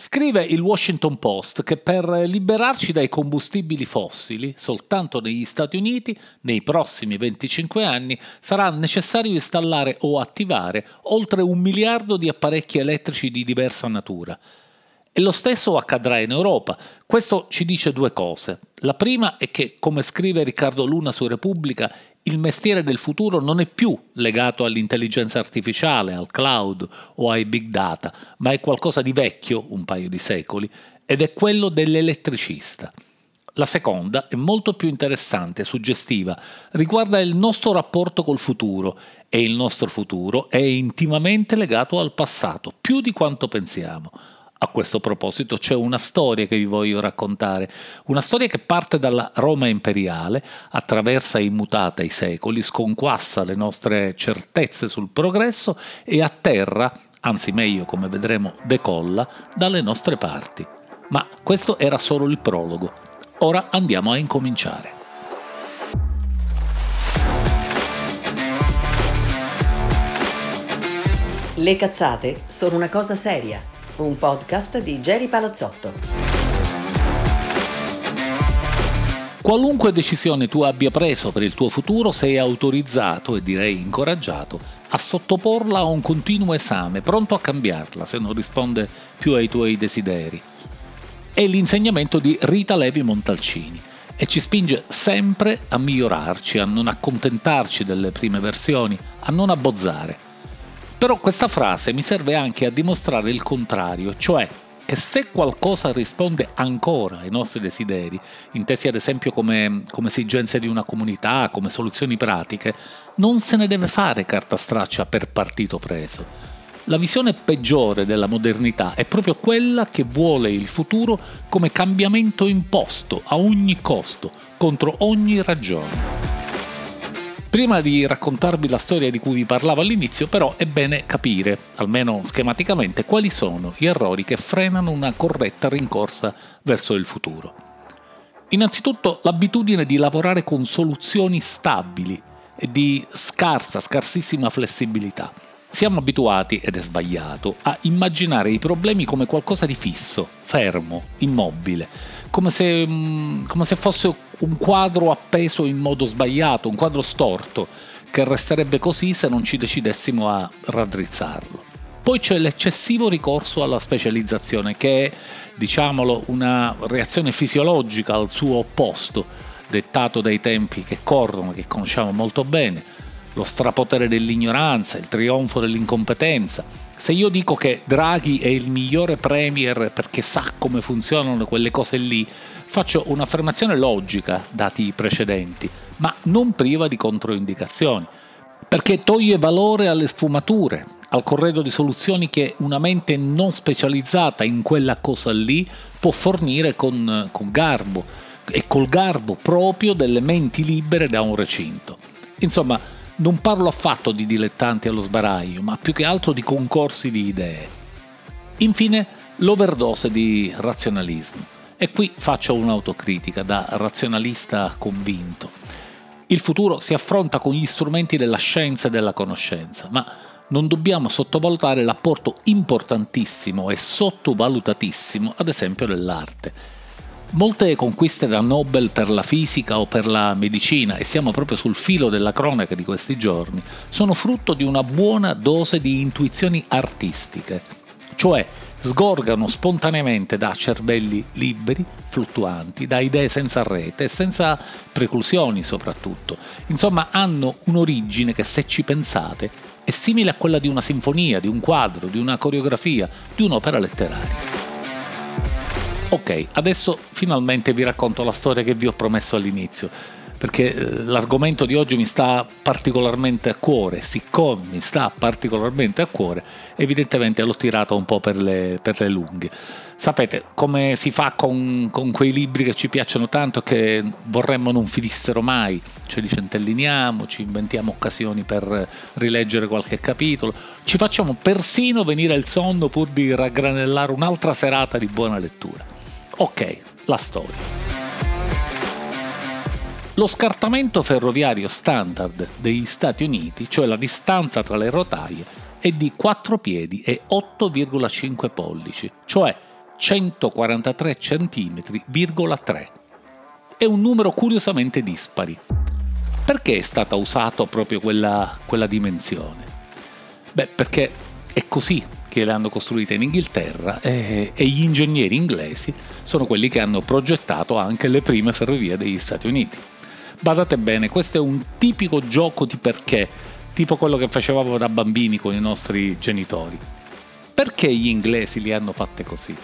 Scrive il Washington Post che per liberarci dai combustibili fossili, soltanto negli Stati Uniti, nei prossimi 25 anni, sarà necessario installare o attivare oltre un miliardo di apparecchi elettrici di diversa natura. E lo stesso accadrà in Europa. Questo ci dice due cose. La prima è che, come scrive Riccardo Luna su Repubblica, il mestiere del futuro non è più legato all'intelligenza artificiale, al cloud o ai big data, ma è qualcosa di vecchio, un paio di secoli, ed è quello dell'elettricista. La seconda è molto più interessante suggestiva, riguarda il nostro rapporto col futuro e il nostro futuro è intimamente legato al passato, più di quanto pensiamo. A questo proposito c'è una storia che vi voglio raccontare, una storia che parte dalla Roma imperiale, attraversa immutata i secoli, sconquassa le nostre certezze sul progresso e atterra, anzi meglio come vedremo decolla, dalle nostre parti. Ma questo era solo il prologo. Ora andiamo a incominciare. Le cazzate sono una cosa seria un podcast di Jerry Palazzotto. Qualunque decisione tu abbia preso per il tuo futuro, sei autorizzato e direi incoraggiato a sottoporla a un continuo esame, pronto a cambiarla se non risponde più ai tuoi desideri. È l'insegnamento di Rita Levi Montalcini e ci spinge sempre a migliorarci, a non accontentarci delle prime versioni, a non abbozzare. Però questa frase mi serve anche a dimostrare il contrario, cioè che se qualcosa risponde ancora ai nostri desideri, intesi ad esempio come, come, esigenze di una comunità, come soluzioni pratiche, non se ne deve fare carta straccia per partito preso. La visione peggiore della modernità è proprio quella che vuole il futuro come cambiamento imposto a ogni costo, contro ogni ragione. Prima di raccontarvi la storia di cui vi parlavo all'inizio, però è bene capire, almeno schematicamente, quali sono gli errori che frenano una corretta rincorsa verso il futuro. Innanzitutto l'abitudine di lavorare con soluzioni stabili e di scarsa, scarsissima flessibilità. Siamo abituati, ed è sbagliato, a immaginare i problemi come qualcosa di fisso, fermo, immobile, come se, mm, come se fosse un quadro appeso in modo sbagliato, un quadro storto, che resterebbe così se non ci decidessimo a raddrizzarlo. Poi c'è l'eccessivo ricorso alla specializzazione, che è, diciamolo, una reazione fisiologica al suo opposto, dettato dai tempi che corrono, che conosciamo molto bene, lo strapotere dell'ignoranza, il trionfo dell'incompetenza. Se io dico che Draghi è il migliore premier perché sa come funzionano quelle cose lì, faccio un'affermazione logica, dati i precedenti, ma non priva di controindicazioni, perché toglie valore alle sfumature, al corredo di soluzioni che una mente non specializzata in quella cosa lì può fornire con, con garbo e col garbo proprio delle menti libere da un recinto. Insomma, non parlo affatto di dilettanti allo sbaraglio, ma più che altro di concorsi di idee. Infine, l'overdose di razionalismo. E qui faccio un'autocritica da razionalista convinto. Il futuro si affronta con gli strumenti della scienza e della conoscenza, ma non dobbiamo sottovalutare l'apporto importantissimo e sottovalutatissimo, ad esempio, dell'arte. Molte conquiste da Nobel per la fisica o per la medicina, e siamo proprio sul filo della cronaca di questi giorni, sono frutto di una buona dose di intuizioni artistiche, cioè sgorgano spontaneamente da cervelli liberi, fluttuanti, da idee senza rete e senza preclusioni soprattutto. Insomma, hanno un'origine che se ci pensate è simile a quella di una sinfonia, di un quadro, di una coreografia, di un'opera letteraria. Ok, adesso finalmente vi racconto la storia che vi ho promesso all'inizio perché eh, l'argomento di oggi mi sta particolarmente a cuore, siccome mi sta particolarmente a cuore, evidentemente l'ho tirato un po' per le, per le lunghe. Sapete come si fa con, con, quei libri che ci piacciono tanto che vorremmo non finissero mai, ce li centelliniamo, ci inventiamo occasioni per rileggere qualche capitolo, ci facciamo persino venire il sonno pur di raggranellare un'altra serata di buona lettura. Ok, la storia. Lo scartamento ferroviario standard degli Stati Uniti, cioè la distanza tra le rotaie, è di 4 piedi e 8,5 pollici, cioè 143 cm,3. È un numero curiosamente dispari. Perché è stata usata proprio quella, quella dimensione? Beh, perché è così che le hanno costruite in Inghilterra e, e, gli ingegneri inglesi sono quelli che hanno progettato anche le prime ferrovie degli Stati Uniti. Badate bene, questo è un tipico gioco di perché, tipo quello che facevamo da bambini con i nostri genitori. Perché gli inglesi li hanno fatte così?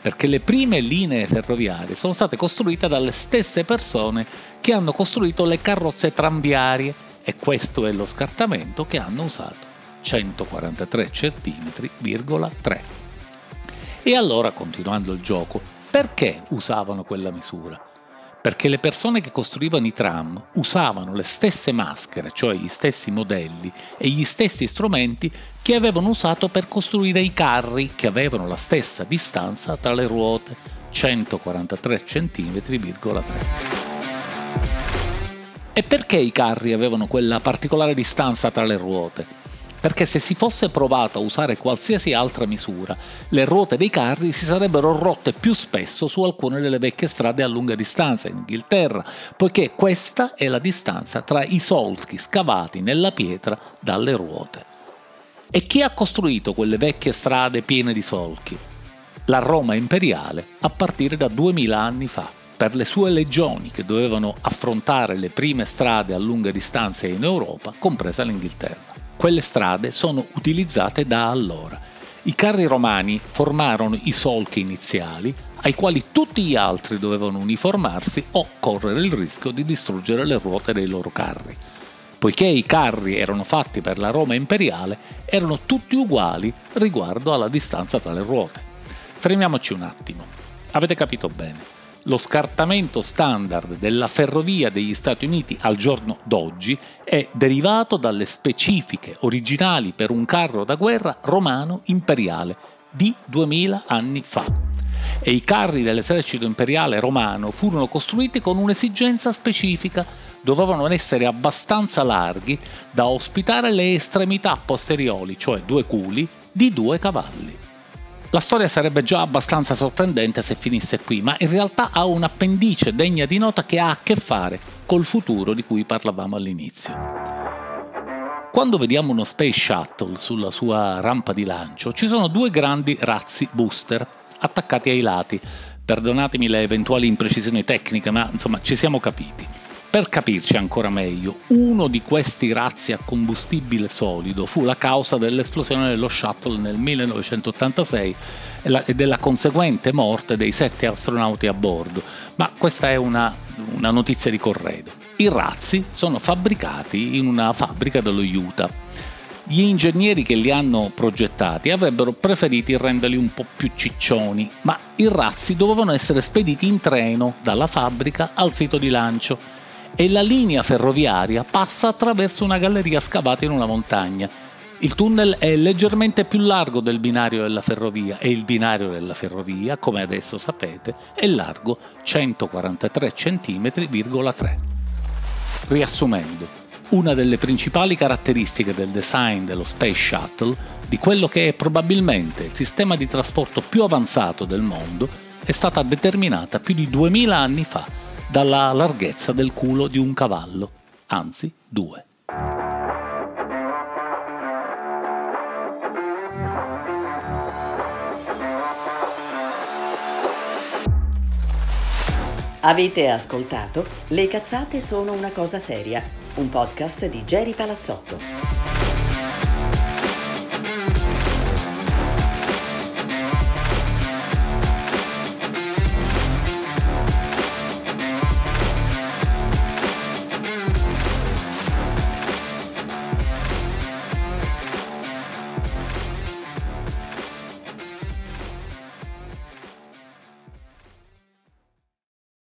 Perché le prime linee ferroviarie sono state costruite dalle stesse persone che hanno costruito le carrozze tranviarie e questo è lo scartamento che hanno usato. 143 cm,3. E allora, continuando il gioco, perché usavano quella misura? Perché le persone che costruivano i tram usavano le stesse maschere, cioè gli stessi modelli e gli stessi strumenti che avevano usato per costruire i carri che avevano la stessa distanza tra le ruote, 143 cm,3. E perché i carri avevano quella particolare distanza tra le ruote? Perché se si fosse provato a usare qualsiasi altra misura, le ruote dei carri si sarebbero rotte più spesso su alcune delle vecchie strade a lunga distanza in Inghilterra, poiché questa è la distanza tra i solchi scavati nella pietra dalle ruote. E chi ha costruito quelle vecchie strade piene di solchi? La Roma imperiale a partire da 2000 anni fa per le sue legioni che dovevano affrontare le prime strade a lunga distanza in Europa, compresa l'Inghilterra quelle strade sono utilizzate da allora. I carri romani formarono i solchi iniziali ai quali tutti gli altri dovevano uniformarsi o correre il rischio di distruggere le ruote dei loro carri. Poiché i carri erano fatti per la Roma imperiale, erano tutti uguali riguardo alla distanza tra le ruote. Fermiamoci un attimo. Avete capito bene lo scartamento standard della ferrovia degli Stati Uniti al giorno d'oggi è derivato dalle specifiche originali per un carro da guerra romano imperiale di 2000 anni fa. E i carri dell'esercito imperiale romano furono costruiti con un'esigenza specifica, dovevano essere abbastanza larghi da ospitare le estremità posteriori, cioè due culi, di due cavalli. La storia sarebbe già abbastanza sorprendente se finisse qui, ma in realtà ha un appendice degna di nota che ha a che fare col futuro di cui parlavamo all'inizio. Quando vediamo uno Space Shuttle sulla sua rampa di lancio, ci sono due grandi razzi booster attaccati ai lati. Perdonatemi le eventuali imprecisioni tecniche, ma insomma ci siamo capiti. Per capirci ancora meglio, uno di questi razzi a combustibile solido fu la causa dell'esplosione dello shuttle nel 1986 e della conseguente morte dei sette astronauti a bordo, ma questa è una, una notizia di corredo. I razzi sono fabbricati in una fabbrica dello Utah. Gli ingegneri che li hanno progettati avrebbero preferito renderli un po' più ciccioni, ma i razzi dovevano essere spediti in treno dalla fabbrica al sito di lancio e la linea ferroviaria passa attraverso una galleria scavata in una montagna. Il tunnel è leggermente più largo del binario della ferrovia e il binario della ferrovia, come adesso sapete, è largo 143 cm,3. Riassumendo, una delle principali caratteristiche del design dello Space Shuttle, di quello che è probabilmente il sistema di trasporto più avanzato del mondo, è stata determinata più di 2000 anni fa dalla larghezza del culo di un cavallo, anzi due. Avete ascoltato Le cazzate sono una cosa seria, un podcast di Jerry Palazzotto.